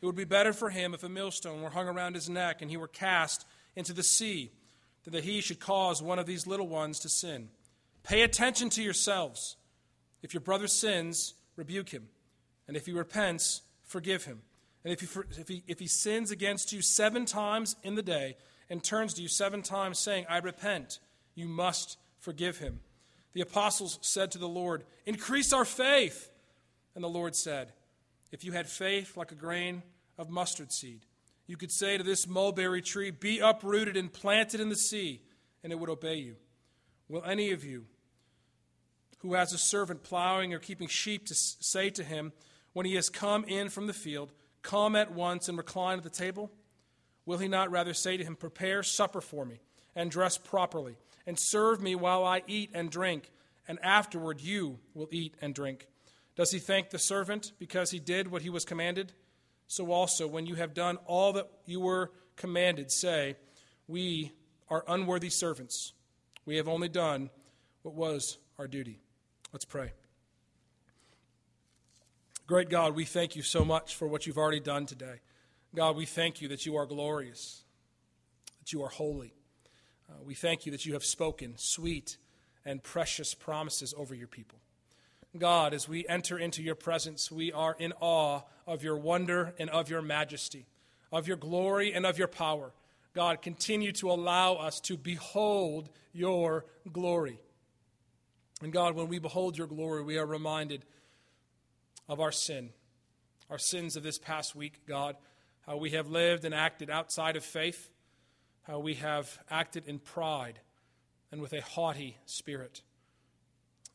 it would be better for him if a millstone were hung around his neck and he were cast into the sea than that he should cause one of these little ones to sin. Pay attention to yourselves. If your brother sins, rebuke him. And if he repents, forgive him. And if he, if, he, if he sins against you seven times in the day and turns to you seven times saying, I repent, you must forgive him. The apostles said to the Lord, Increase our faith. And the Lord said, If you had faith like a grain of mustard seed, you could say to this mulberry tree, Be uprooted and planted in the sea, and it would obey you. Will any of you who has a servant plowing or keeping sheep to say to him, when he has come in from the field, Come at once and recline at the table? Will he not rather say to him, Prepare supper for me, and dress properly, and serve me while I eat and drink, and afterward you will eat and drink? Does he thank the servant because he did what he was commanded? So also, when you have done all that you were commanded, say, We are unworthy servants. We have only done what was our duty. Let's pray. Great God, we thank you so much for what you've already done today. God, we thank you that you are glorious, that you are holy. Uh, we thank you that you have spoken sweet and precious promises over your people. God, as we enter into your presence, we are in awe of your wonder and of your majesty, of your glory and of your power. God, continue to allow us to behold your glory. And God, when we behold your glory, we are reminded of our sin, our sins of this past week, God, how we have lived and acted outside of faith, how we have acted in pride and with a haughty spirit.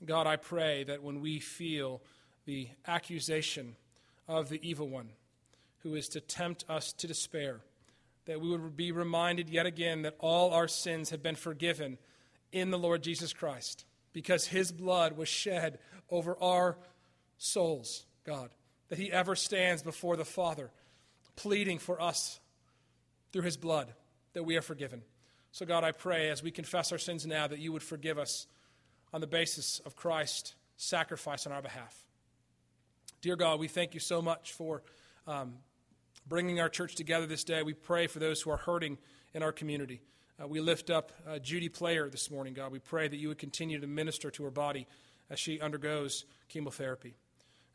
God, I pray that when we feel the accusation of the evil one who is to tempt us to despair, that we would be reminded yet again that all our sins have been forgiven in the Lord Jesus Christ because his blood was shed over our souls, God, that he ever stands before the Father, pleading for us through his blood that we are forgiven. So, God, I pray as we confess our sins now that you would forgive us on the basis of Christ's sacrifice on our behalf. Dear God, we thank you so much for um, bringing our church together this day. We pray for those who are hurting in our community. Uh, we lift up uh, Judy Player this morning, God. We pray that you would continue to minister to her body as she undergoes chemotherapy.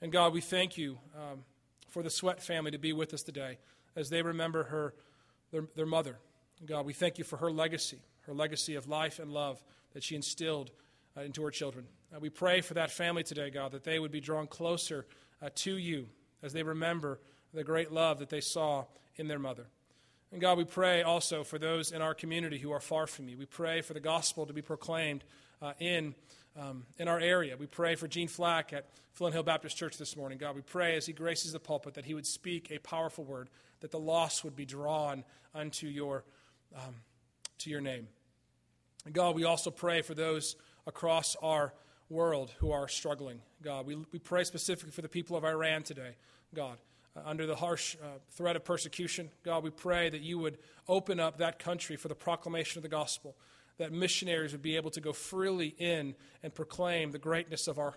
And God, we thank you um, for the Sweat family to be with us today as they remember her, their, their mother. God, we thank you for her legacy, her legacy of life and love that she instilled uh, into her children. Uh, we pray for that family today, God, that they would be drawn closer uh, to you as they remember the great love that they saw in their mother. And God, we pray also for those in our community who are far from you. We pray for the gospel to be proclaimed uh, in, um, in our area. We pray for Gene Flack at Flint Hill Baptist Church this morning. God, we pray as he graces the pulpit that he would speak a powerful word, that the lost would be drawn unto your, um, to your name. And God, we also pray for those across our world who are struggling. God, we, we pray specifically for the people of Iran today, God uh, under the harsh uh, threat of persecution. God, we pray that you would open up that country for the proclamation of the gospel, that missionaries would be able to go freely in and proclaim the greatness of our,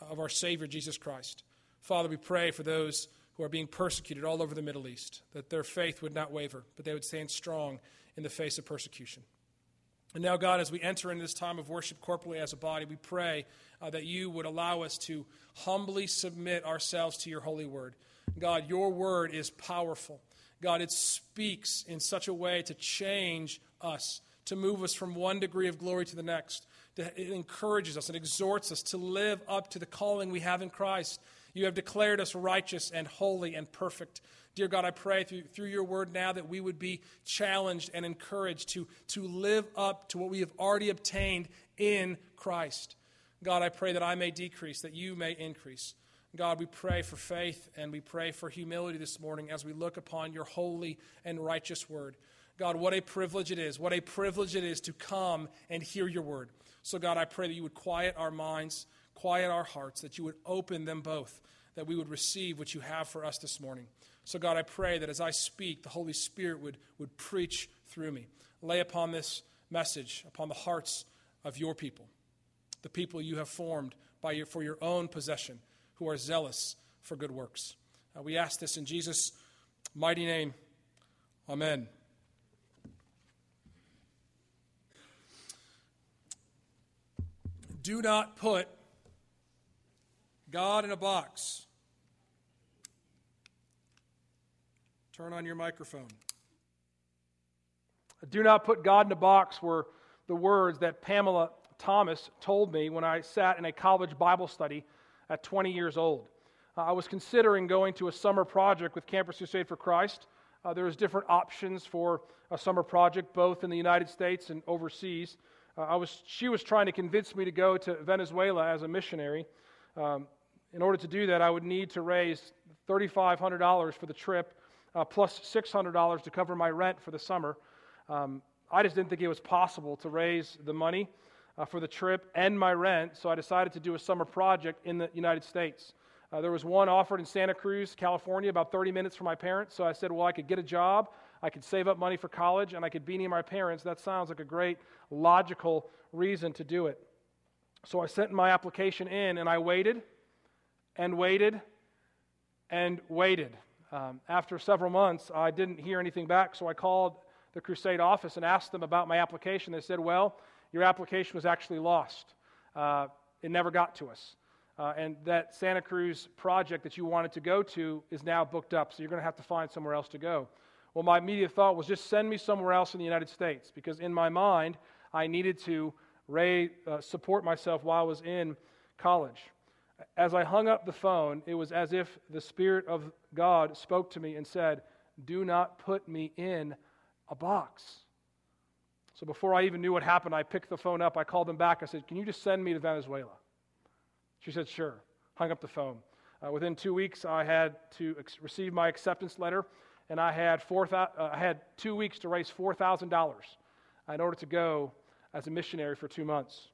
of our Savior, Jesus Christ. Father, we pray for those who are being persecuted all over the Middle East, that their faith would not waver, but they would stand strong in the face of persecution. And now, God, as we enter into this time of worship corporately as a body, we pray uh, that you would allow us to humbly submit ourselves to your holy word. God, your word is powerful. God, it speaks in such a way to change us, to move us from one degree of glory to the next. It encourages us and exhorts us to live up to the calling we have in Christ. You have declared us righteous and holy and perfect. Dear God, I pray through, through your word now that we would be challenged and encouraged to, to live up to what we have already obtained in Christ. God, I pray that I may decrease, that you may increase. God, we pray for faith and we pray for humility this morning as we look upon your holy and righteous word. God, what a privilege it is. What a privilege it is to come and hear your word. So, God, I pray that you would quiet our minds, quiet our hearts, that you would open them both, that we would receive what you have for us this morning. So, God, I pray that as I speak, the Holy Spirit would, would preach through me. Lay upon this message, upon the hearts of your people, the people you have formed by your, for your own possession, who are zealous for good works. Uh, we ask this in Jesus' mighty name. Amen. Do not put God in a box. Turn on your microphone. Do not put God in a box were the words that Pamela Thomas told me when I sat in a college Bible study at 20 years old. Uh, I was considering going to a summer project with Campus Crusade for Christ. Uh, there was different options for a summer project, both in the United States and overseas. Uh, I was, she was trying to convince me to go to Venezuela as a missionary. Um, in order to do that, I would need to raise $3,500 for the trip, uh, plus $600 to cover my rent for the summer. Um, I just didn't think it was possible to raise the money uh, for the trip and my rent, so I decided to do a summer project in the United States. Uh, there was one offered in Santa Cruz, California, about 30 minutes from my parents. So I said, well, I could get a job, I could save up money for college, and I could be near my parents. That sounds like a great logical reason to do it. So I sent my application in, and I waited and waited and waited. Um, after several months, I didn't hear anything back, so I called the Crusade office and asked them about my application. They said, Well, your application was actually lost. Uh, it never got to us. Uh, and that Santa Cruz project that you wanted to go to is now booked up, so you're going to have to find somewhere else to go. Well, my immediate thought was just send me somewhere else in the United States, because in my mind, I needed to uh, support myself while I was in college. As I hung up the phone, it was as if the Spirit of God spoke to me and said, Do not put me in a box. So before I even knew what happened, I picked the phone up. I called them back. I said, Can you just send me to Venezuela? She said, Sure. Hung up the phone. Uh, within two weeks, I had to ex- receive my acceptance letter, and I had, four th- uh, I had two weeks to raise $4,000 in order to go as a missionary for two months.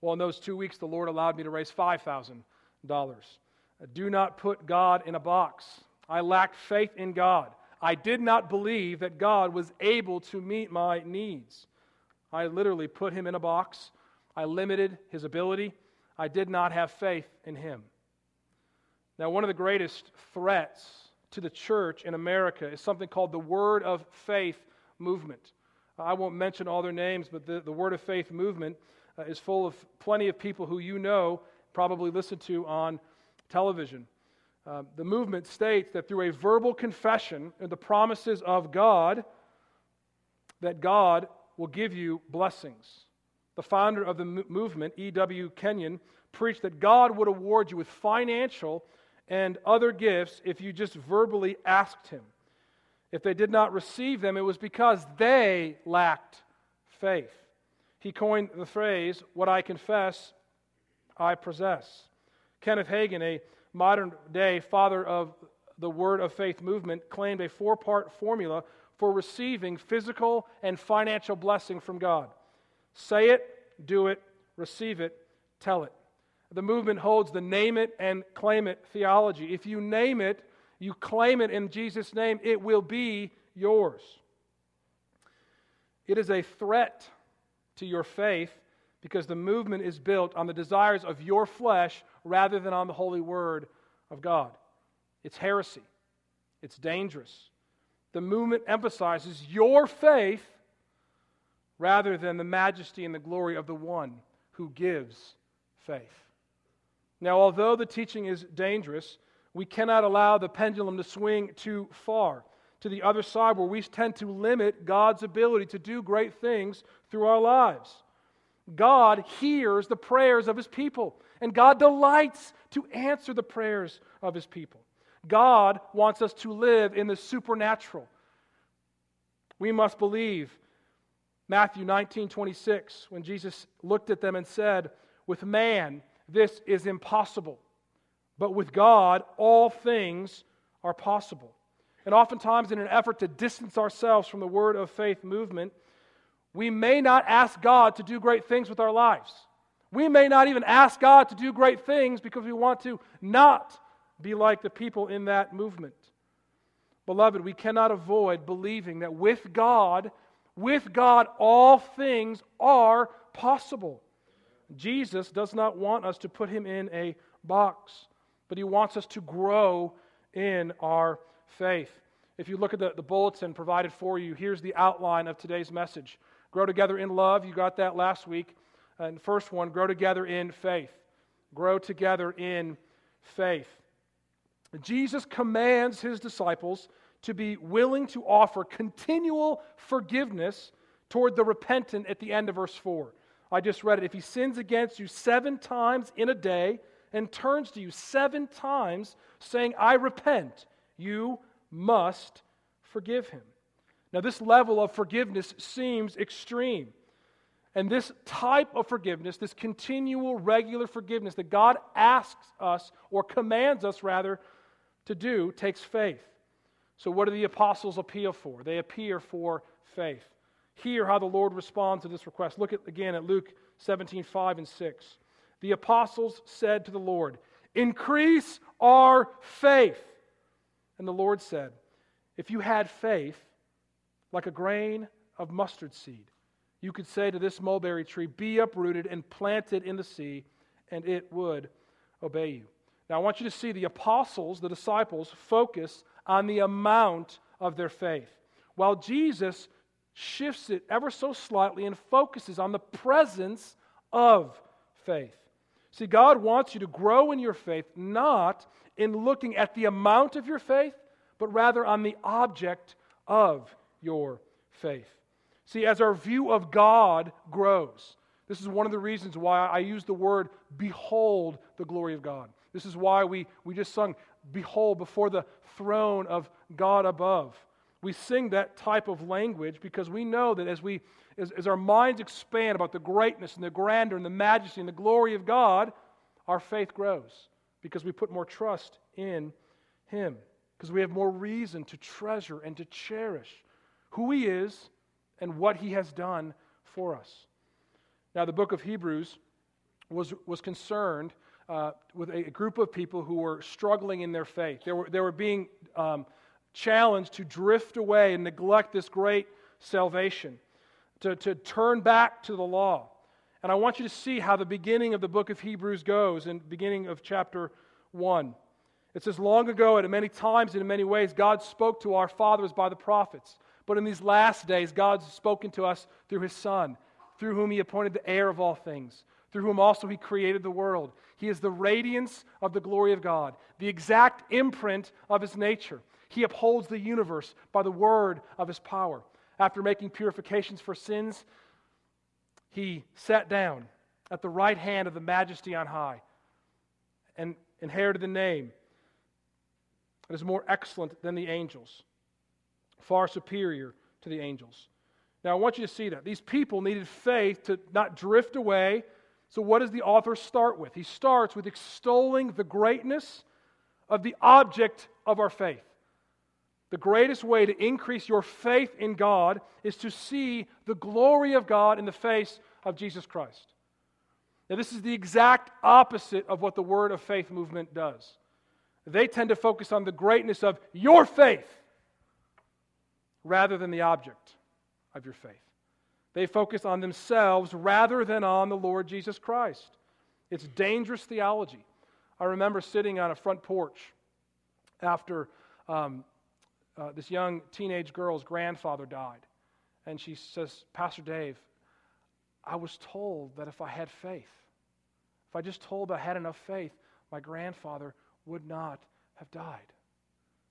Well, in those two weeks, the Lord allowed me to raise $5,000. Uh, do not put God in a box. I lacked faith in God. I did not believe that God was able to meet my needs. I literally put him in a box. I limited his ability. I did not have faith in him. Now, one of the greatest threats to the church in America is something called the Word of Faith movement. I won't mention all their names, but the, the Word of Faith movement uh, is full of plenty of people who you know probably listen to on television. Uh, the movement states that through a verbal confession and the promises of God, that God will give you blessings the founder of the movement, E.W. Kenyon, preached that God would award you with financial and other gifts if you just verbally asked Him. If they did not receive them, it was because they lacked faith. He coined the phrase, What I confess, I possess. Kenneth Hagin, a modern day father of the Word of Faith movement, claimed a four part formula for receiving physical and financial blessing from God. Say it, do it, receive it, tell it. The movement holds the name it and claim it theology. If you name it, you claim it in Jesus' name, it will be yours. It is a threat to your faith because the movement is built on the desires of your flesh rather than on the holy word of God. It's heresy, it's dangerous. The movement emphasizes your faith rather than the majesty and the glory of the one who gives faith. Now, although the teaching is dangerous, we cannot allow the pendulum to swing too far to the other side where we tend to limit God's ability to do great things through our lives. God hears the prayers of his people, and God delights to answer the prayers of his people. God wants us to live in the supernatural. We must believe Matthew 19, 26, when Jesus looked at them and said, With man, this is impossible, but with God, all things are possible. And oftentimes, in an effort to distance ourselves from the word of faith movement, we may not ask God to do great things with our lives. We may not even ask God to do great things because we want to not be like the people in that movement. Beloved, we cannot avoid believing that with God, with God, all things are possible. Jesus does not want us to put him in a box, but he wants us to grow in our faith. If you look at the, the bulletin provided for you, here's the outline of today's message. Grow together in love. You got that last week. And first one, grow together in faith. Grow together in faith. Jesus commands his disciples to be willing to offer continual forgiveness toward the repentant at the end of verse 4. I just read it. If he sins against you seven times in a day and turns to you seven times saying, I repent, you must forgive him. Now, this level of forgiveness seems extreme. And this type of forgiveness, this continual, regular forgiveness that God asks us, or commands us rather, to do, takes faith. So, what do the apostles appeal for? They appear for faith. Hear how the Lord responds to this request. Look at, again at Luke 17 5 and 6. The apostles said to the Lord, Increase our faith. And the Lord said, If you had faith like a grain of mustard seed, you could say to this mulberry tree, Be uprooted and planted in the sea, and it would obey you. Now, I want you to see the apostles, the disciples, focus on the amount of their faith, while Jesus shifts it ever so slightly and focuses on the presence of faith. See, God wants you to grow in your faith, not in looking at the amount of your faith, but rather on the object of your faith. See, as our view of God grows, this is one of the reasons why I use the word behold the glory of God. This is why we, we just sung, Behold, before the throne of God above. We sing that type of language because we know that as, we, as, as our minds expand about the greatness and the grandeur and the majesty and the glory of God, our faith grows because we put more trust in Him, because we have more reason to treasure and to cherish who He is and what He has done for us. Now, the book of Hebrews was, was concerned uh, with a, group of people who were struggling in their faith. They were, they were being um, challenged to drift away and neglect this great salvation, to, to turn back to the law. And I want you to see how the beginning of the book of Hebrews goes in beginning of chapter 1. It says, Long ago, and in many times and in many ways, God spoke to our fathers by the prophets. But in these last days, God's spoken to us through his Son, through whom he appointed the heir of all things, through whom also he created the world. He is the radiance of the glory of God, the exact imprint of his nature. He upholds the universe by the word of his power. After making purifications for sins, he sat down at the right hand of the majesty on high and inherited the name that is more excellent than the angels, far superior to the angels. Now, I want you to see that. These people needed faith to not drift away. So, what does the author start with? He starts with extolling the greatness of the object of our faith. The greatest way to increase your faith in God is to see the glory of God in the face of Jesus Christ. Now, this is the exact opposite of what the Word of Faith movement does. They tend to focus on the greatness of your faith rather than the object of your faith. They focus on themselves rather than on the Lord Jesus Christ. It's dangerous theology. I remember sitting on a front porch after um, uh, this young teenage girl's grandfather died. And she says, Pastor Dave, I was told that if I had faith, if I just told I had enough faith, my grandfather would not have died.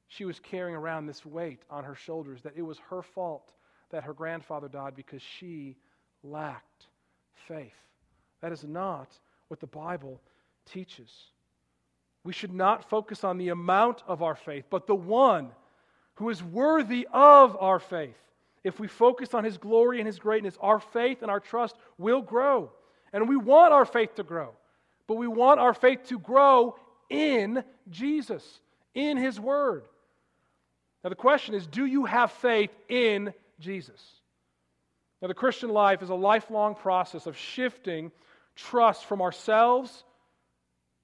She was carrying around this weight on her shoulders that it was her fault that her grandfather died because she lacked faith. That is not what the Bible teaches. We should not focus on the amount of our faith, but the one who is worthy of our faith. If we focus on his glory and his greatness, our faith and our trust will grow. And we want our faith to grow. But we want our faith to grow in Jesus, in his word. Now, the question is do you have faith in Jesus? Now, the Christian life is a lifelong process of shifting trust from ourselves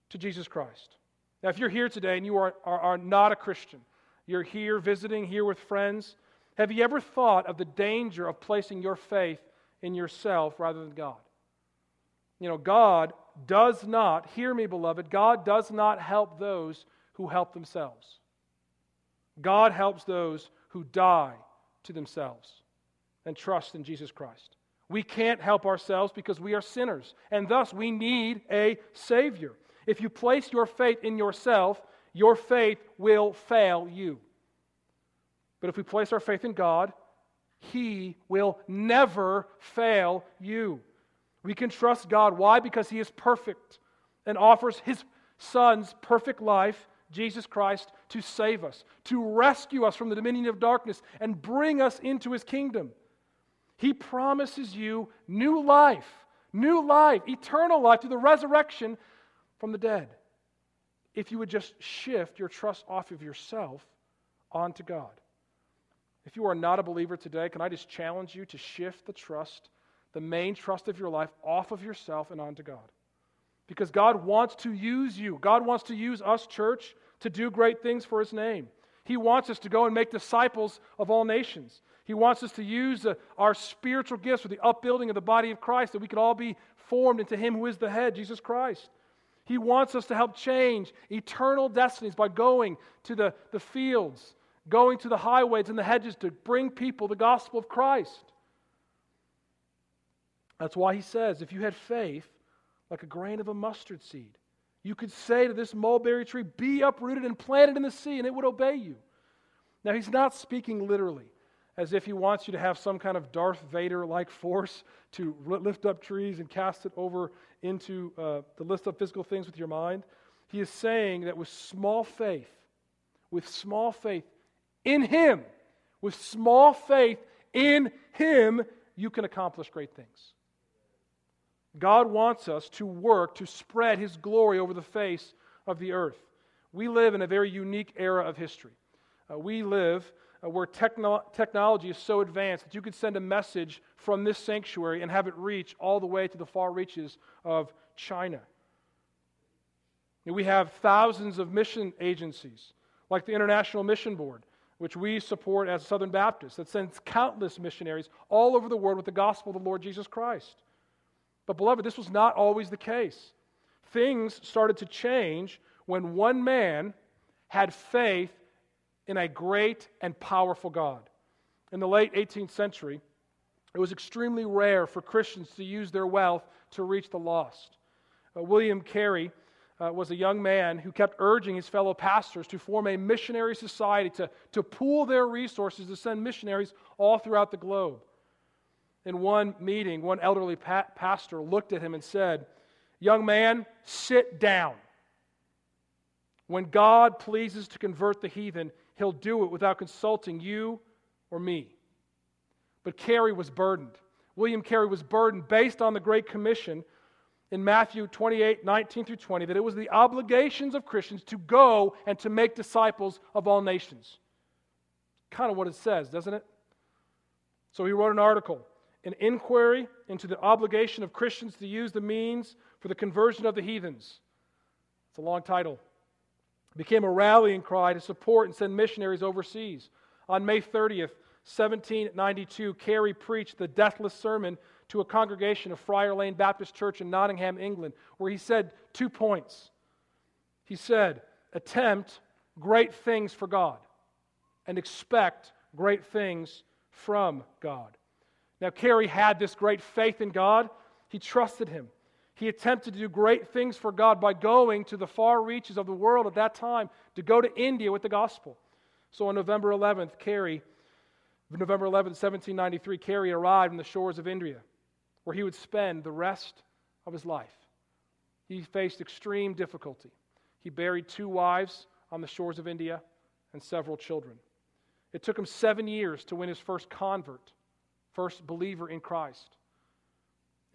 to Jesus Christ. Now, if you're here today and you are, are, are not a Christian, you're here visiting, here with friends. Have you ever thought of the danger of placing your faith in yourself rather than God? You know, God does not, hear me, beloved, God does not help those who help themselves. God helps those who die to themselves and trust in Jesus Christ. We can't help ourselves because we are sinners, and thus we need a Savior. If you place your faith in yourself, your faith will fail you. But if we place our faith in God, He will never fail you. We can trust God. Why? Because He is perfect and offers His Son's perfect life, Jesus Christ, to save us, to rescue us from the dominion of darkness, and bring us into His kingdom. He promises you new life, new life, eternal life through the resurrection from the dead. If you would just shift your trust off of yourself onto God. If you are not a believer today, can I just challenge you to shift the trust, the main trust of your life, off of yourself and onto God? Because God wants to use you. God wants to use us, church, to do great things for His name. He wants us to go and make disciples of all nations. He wants us to use uh, our spiritual gifts for the upbuilding of the body of Christ, that we could all be formed into Him who is the head, Jesus Christ. He wants us to help change eternal destinies by going to the, the fields, going to the highways and the hedges to bring people the gospel of Christ. That's why he says, if you had faith like a grain of a mustard seed, you could say to this mulberry tree, Be uprooted and planted in the sea, and it would obey you. Now, he's not speaking literally as if he wants you to have some kind of Darth Vader like force to lift up trees and cast it over into uh, the list of physical things with your mind. He is saying that with small faith, with small faith in Him, with small faith in Him, you can accomplish great things. God wants us to work to spread His glory over the face of the earth. We live in a very unique era of history. Uh, we live Uh, where techno- technology is so advanced that you could send a message from this sanctuary and have it reach all the way to the far reaches of China. And we have thousands of mission agencies, like the International Mission Board, which we support as Southern Baptists, that sends countless missionaries all over the world with the gospel of the Lord Jesus Christ. But, beloved, this was not always the case. Things started to change when one man had faith in a great and powerful God. In the late 18th century, it was extremely rare for Christians to use their wealth to reach the lost. Uh, William Carey uh, was a young man who kept urging his fellow pastors to form a missionary society to, to pool their resources to send missionaries all throughout the globe. In one meeting, one elderly pa- pastor looked at him and said, Young man, sit down. When God pleases to convert the heathen, he'll do it without consulting you or me. But Carey was burdened. William Carey was burdened based on the Great Commission in Matthew 28 19 through 20 that it was the obligations of Christians to go and to make disciples of all nations. Kind of what it says, doesn't it? So he wrote an article, an inquiry into the obligation of Christians to use the means for the conversion of the heathens. It's a long title. Became a rallying cry to support and send missionaries overseas. On May 30th, 1792, Carey preached the deathless sermon to a congregation of Friar Lane Baptist Church in Nottingham, England, where he said two points. He said, Attempt great things for God and expect great things from God. Now, Carey had this great faith in God, he trusted Him. He attempted to do great things for God by going to the far reaches of the world at that time to go to India with the gospel. So on November 11th, Carey, November 11th, 1793, Carey arrived on the shores of India, where he would spend the rest of his life. He faced extreme difficulty. He buried two wives on the shores of India and several children. It took him seven years to win his first convert, first believer in Christ.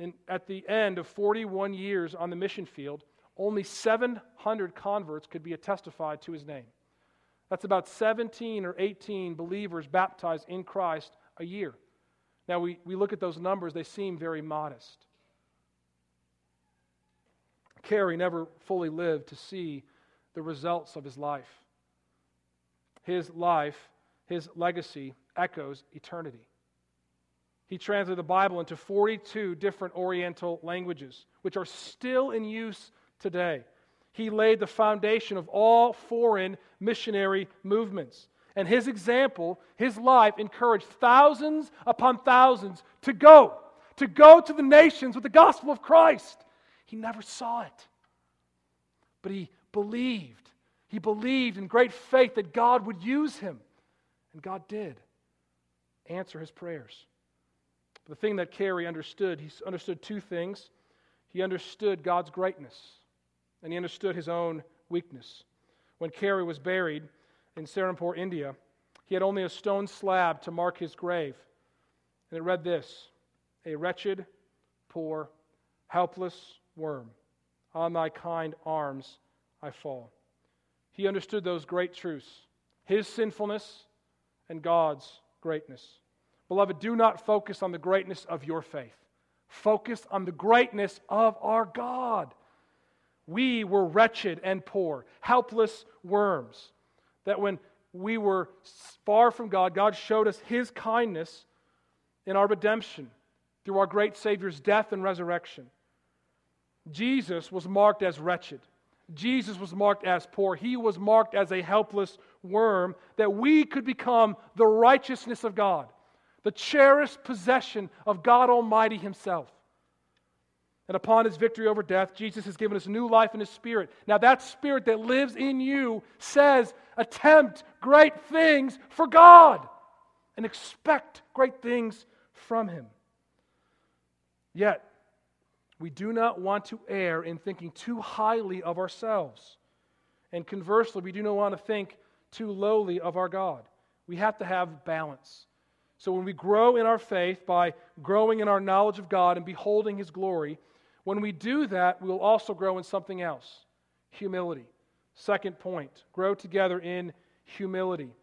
And at the end of 41 years on the mission field, only 700 converts could be testified to his name. That's about 17 or 18 believers baptized in Christ a year. Now, we, we look at those numbers, they seem very modest. Carey never fully lived to see the results of his life. His life, his legacy, echoes eternity. He translated the Bible into 42 different Oriental languages, which are still in use today. He laid the foundation of all foreign missionary movements. and his example, his life, encouraged thousands upon thousands to go, to go to the nations with the gospel of Christ. He never saw it, but he believed. He believed in great faith that God would use him, and God did answer his prayers. The thing that Carey understood, he understood two things. He understood God's greatness, and he understood his own weakness. When Carey was buried in Serampore, India, he had only a stone slab to mark his grave. And it read this A wretched, poor, helpless worm, on thy kind arms I fall. He understood those great truths his sinfulness and God's greatness. Beloved, do not focus on the greatness of your faith. Focus on the greatness of our God. We were wretched and poor, helpless worms. That when we were far from God, God showed us His kindness in our redemption through our great Savior's death and resurrection. Jesus was marked as wretched. Jesus was marked as poor. He was marked as a helpless worm that we could become the righteousness of God the cherished possession of God Almighty Himself. And upon His victory over death, Jesus has given us new life in His Spirit. Now, that Spirit that lives in you says, attempt great things for God and expect great things from Him. Yet, we do not want to err in thinking too highly of ourselves. And conversely, we do not want to think too lowly of our God. We have to have balance. So when we grow in our faith by growing in our knowledge of God and beholding His glory, when we do that, we will also grow in something else humility. Second point grow together in humility.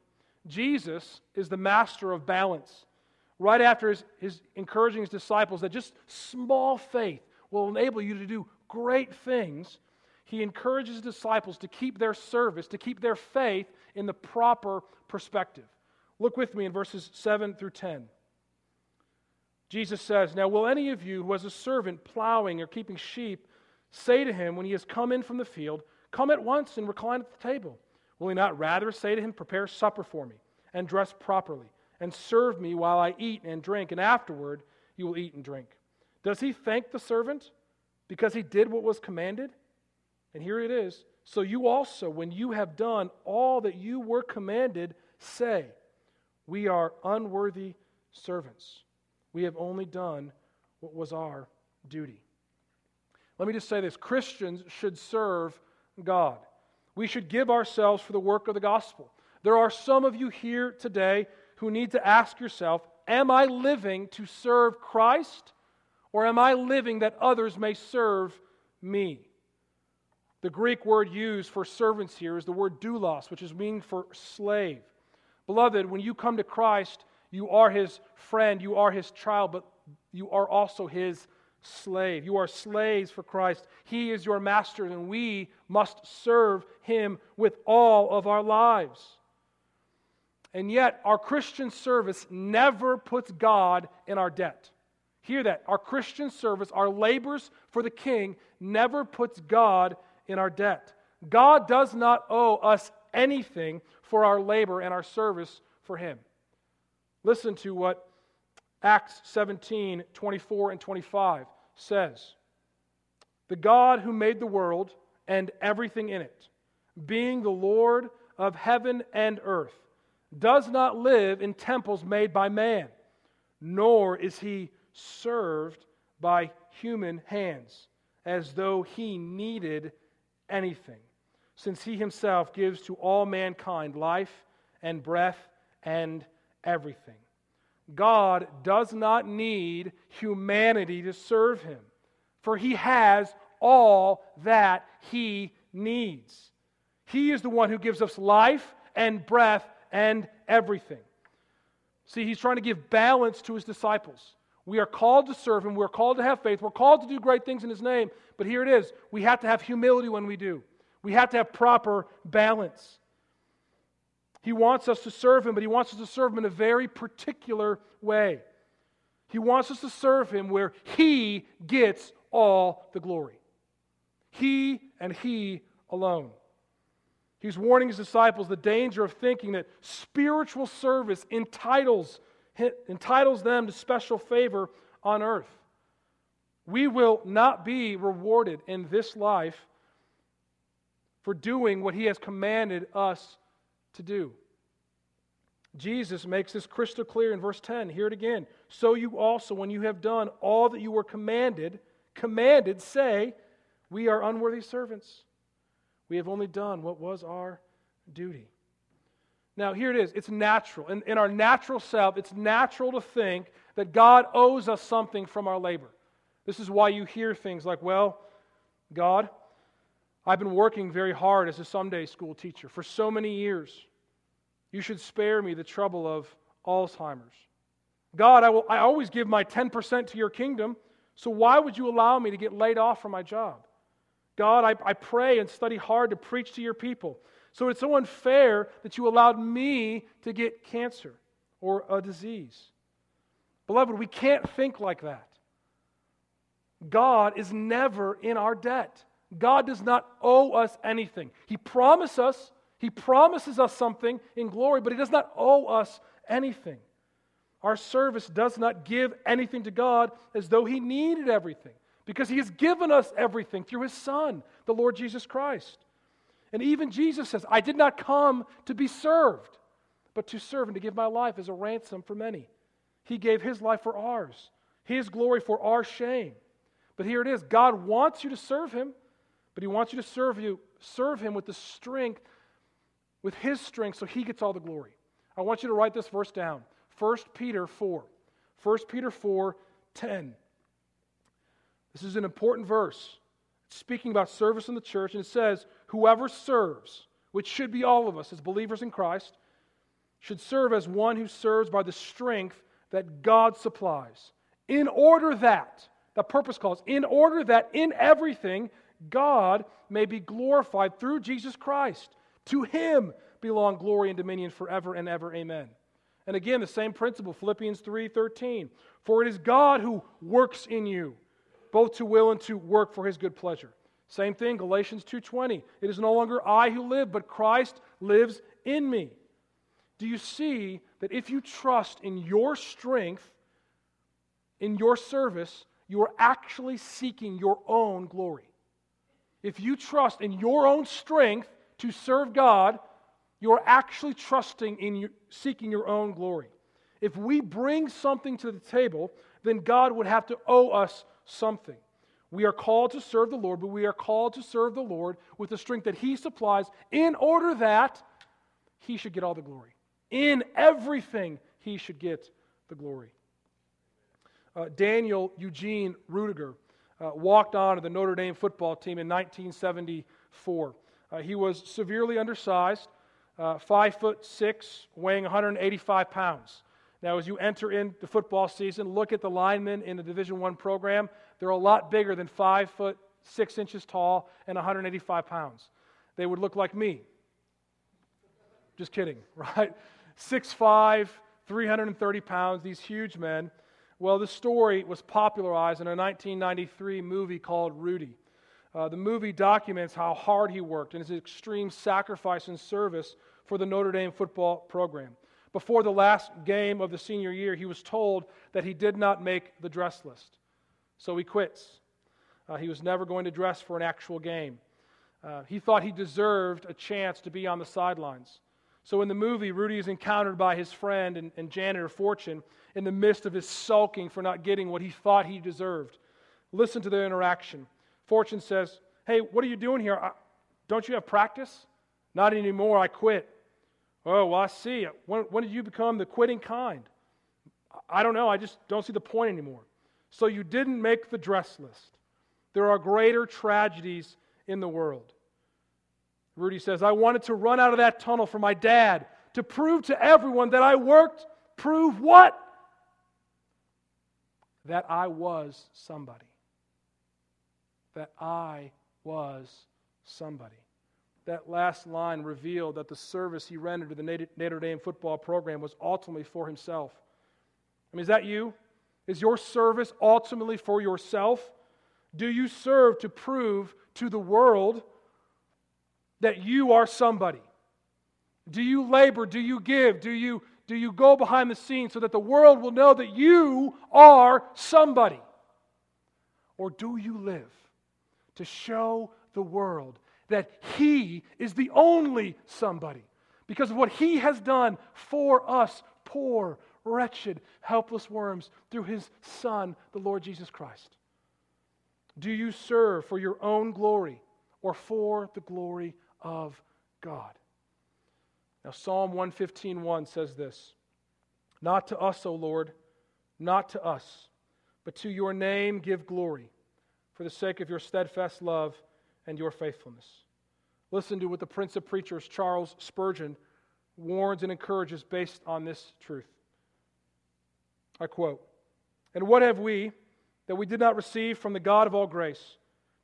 Jesus is the master of balance. Right after his, his encouraging his disciples that just small faith will enable you to do great things, he encourages his disciples to keep their service, to keep their faith in the proper perspective. Look with me in verses 7 through 10. Jesus says, Now, will any of you who has a servant plowing or keeping sheep say to him when he has come in from the field, Come at once and recline at the table? Will he not rather say to him, Prepare supper for me, and dress properly, and serve me while I eat and drink, and afterward you will eat and drink? Does he thank the servant because he did what was commanded? And here it is. So you also, when you have done all that you were commanded, say, we are unworthy servants. We have only done what was our duty. Let me just say this Christians should serve God. We should give ourselves for the work of the gospel. There are some of you here today who need to ask yourself Am I living to serve Christ, or am I living that others may serve me? The Greek word used for servants here is the word doulos, which is meaning for slave. Beloved, when you come to Christ, you are his friend, you are his child, but you are also his slave. You are slaves for Christ. He is your master, and we must serve him with all of our lives. And yet, our Christian service never puts God in our debt. Hear that. Our Christian service, our labors for the King, never puts God in our debt. God does not owe us anything for our labor and our service for Him. Listen to what Acts 17 24 and 25 says The God who made the world and everything in it, being the Lord of heaven and earth, does not live in temples made by man, nor is he served by human hands, as though he needed anything since he himself gives to all mankind life and breath and everything. God does not need humanity to serve him, for he has all that he needs. He is the one who gives us life and breath and everything. See, he's trying to give balance to his disciples. We are called to serve him. We're called to have faith. We're called to do great things in his name. But here it is we have to have humility when we do. We have to have proper balance. He wants us to serve Him, but He wants us to serve Him in a very particular way. He wants us to serve Him where He gets all the glory. He and He alone. He's warning his disciples the danger of thinking that spiritual service entitles, entitles them to special favor on earth. We will not be rewarded in this life for doing what he has commanded us to do. Jesus makes this crystal clear in verse 10. Hear it again. So you also, when you have done all that you were commanded, commanded, say, We are unworthy servants. We have only done what was our duty. Now, here it is. It's natural. In, in our natural self, it's natural to think that God owes us something from our labor. This is why you hear things like, Well, God, I've been working very hard as a Sunday school teacher for so many years. You should spare me the trouble of Alzheimer's. God, I, will, I always give my 10% to your kingdom, so why would you allow me to get laid off from my job? God, I, I pray and study hard to preach to your people. So it's so unfair that you allowed me to get cancer or a disease. Beloved, we can't think like that. God is never in our debt. God does not owe us anything. He promises us, He promises us something in glory, but He does not owe us anything. Our service does not give anything to God as though He needed everything, because He has given us everything through His Son, the Lord Jesus Christ. And even Jesus says, I did not come to be served, but to serve and to give my life as a ransom for many. He gave His life for ours, His glory for our shame. But here it is God wants you to serve Him, but He wants you to serve you, serve Him with the strength, with His strength, so He gets all the glory. I want you to write this verse down. 1 Peter 4. 1 Peter 4 10. This is an important verse. It's speaking about service in the church, and it says, Whoever serves, which should be all of us as believers in Christ, should serve as one who serves by the strength that God supplies. In order that, the purpose calls, in order that in everything God may be glorified through Jesus Christ. To him belong glory and dominion forever and ever. Amen. And again, the same principle, Philippians 3:13. For it is God who works in you, both to will and to work for his good pleasure. Same thing, Galatians 2:20. It is no longer I who live, but Christ lives in me. Do you see that if you trust in your strength, in your service, you are actually seeking your own glory? If you trust in your own strength to serve God, you're actually trusting in your, seeking your own glory. If we bring something to the table, then God would have to owe us something. We are called to serve the Lord, but we are called to serve the Lord with the strength that He supplies in order that He should get all the glory. In everything, He should get the glory. Uh, Daniel Eugene Ruettiger uh, walked on to the Notre Dame football team in 1974. Uh, he was severely undersized uh, five foot six, weighing 185 pounds. Now, as you enter into football season, look at the linemen in the Division One program. They're a lot bigger than five foot six inches tall and 185 pounds. They would look like me. Just kidding, right? 6'5, 330 pounds, these huge men. Well, the story was popularized in a 1993 movie called Rudy. Uh, the movie documents how hard he worked and his extreme sacrifice and service for the Notre Dame football program. Before the last game of the senior year, he was told that he did not make the dress list. So he quits. Uh, he was never going to dress for an actual game. Uh, he thought he deserved a chance to be on the sidelines. So in the movie, Rudy is encountered by his friend and, and janitor Fortune in the midst of his sulking for not getting what he thought he deserved. Listen to their interaction. Fortune says, Hey, what are you doing here? I, don't you have practice? Not anymore. I quit. Oh, well, I see. When, when did you become the quitting kind? I don't know. I just don't see the point anymore. So you didn't make the dress list. There are greater tragedies in the world. Rudy says, I wanted to run out of that tunnel for my dad to prove to everyone that I worked. Prove what? That I was somebody. That I was somebody that last line revealed that the service he rendered to the Notre Dame football program was ultimately for himself. I mean, is that you? Is your service ultimately for yourself? Do you serve to prove to the world that you are somebody? Do you labor? Do you give? Do you, do you go behind the scenes so that the world will know that you are somebody? Or do you live to show the world that He is the only somebody because of what He has done for us, poor, wretched, helpless worms, through His Son, the Lord Jesus Christ? Do you serve for your own glory or for the glory of God? Now, Psalm 115.1 says this Not to us, O Lord, not to us, but to your name give glory for the sake of your steadfast love and your faithfulness. Listen to what the Prince of Preachers, Charles Spurgeon, warns and encourages based on this truth. I quote And what have we that we did not receive from the God of all grace?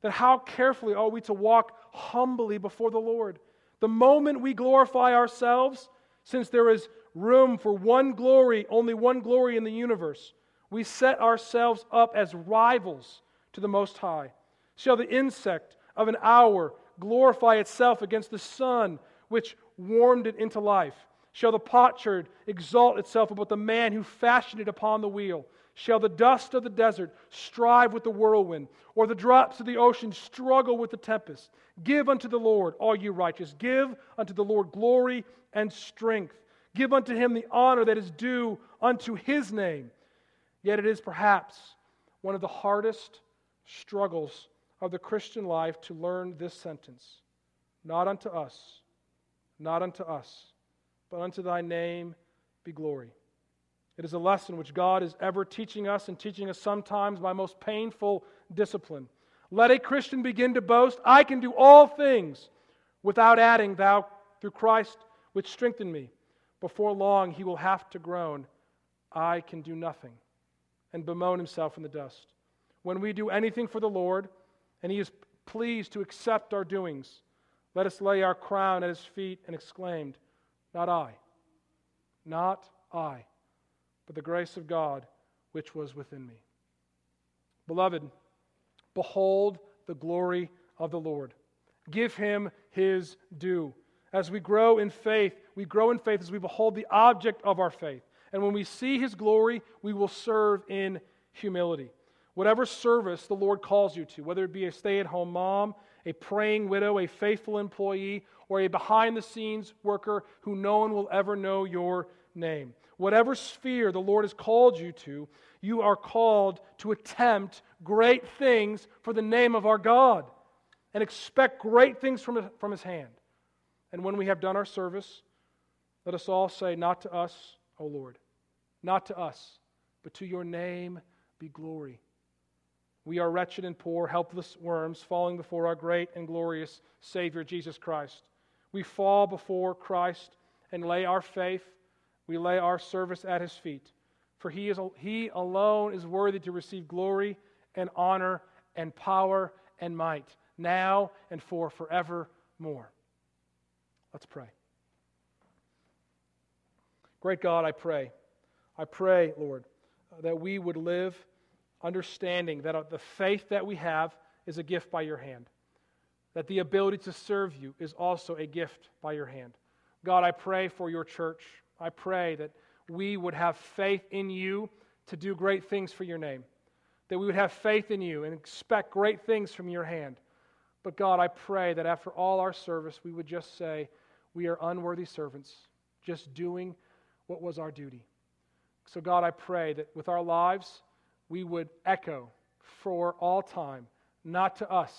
That how carefully are we to walk humbly before the Lord? The moment we glorify ourselves, since there is room for one glory, only one glory in the universe, we set ourselves up as rivals to the Most High. Shall the insect of an hour glorify itself against the sun, which warmed it into life? Shall the potsherd exalt itself above the man who fashioned it upon the wheel? Shall the dust of the desert strive with the whirlwind, or the drops of the ocean struggle with the tempest? Give unto the Lord, all you righteous. Give unto the Lord glory and strength. Give unto him the honor that is due unto his name. Yet it is perhaps one of the hardest struggles of the Christian life to learn this sentence Not unto us, not unto us, but unto thy name be glory. It is a lesson which God is ever teaching us and teaching us sometimes by most painful discipline. Let a Christian begin to boast, I can do all things without adding, Thou through Christ which strengthened me. Before long, he will have to groan, I can do nothing, and bemoan himself in the dust. When we do anything for the Lord, and he is pleased to accept our doings, let us lay our crown at his feet and exclaimed, Not I, not I, but the grace of God which was within me. Beloved, Behold the glory of the Lord. Give him his due. As we grow in faith, we grow in faith as we behold the object of our faith. And when we see his glory, we will serve in humility. Whatever service the Lord calls you to, whether it be a stay at home mom, a praying widow, a faithful employee, or a behind the scenes worker who no one will ever know your name. Whatever sphere the Lord has called you to, you are called to attempt great things for the name of our God and expect great things from, from His hand. And when we have done our service, let us all say, Not to us, O Lord, not to us, but to your name be glory. We are wretched and poor, helpless worms, falling before our great and glorious Savior, Jesus Christ. We fall before Christ and lay our faith we lay our service at his feet. For he, is, he alone is worthy to receive glory and honor and power and might, now and for forevermore. Let's pray. Great God, I pray. I pray, Lord, that we would live understanding that the faith that we have is a gift by your hand, that the ability to serve you is also a gift by your hand. God, I pray for your church. I pray that we would have faith in you to do great things for your name, that we would have faith in you and expect great things from your hand. But God, I pray that after all our service, we would just say, We are unworthy servants, just doing what was our duty. So, God, I pray that with our lives, we would echo for all time, not to us,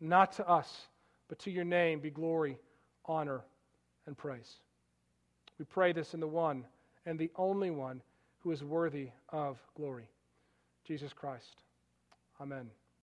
not to us, but to your name be glory, honor, and praise. We pray this in the one and the only one who is worthy of glory, Jesus Christ. Amen.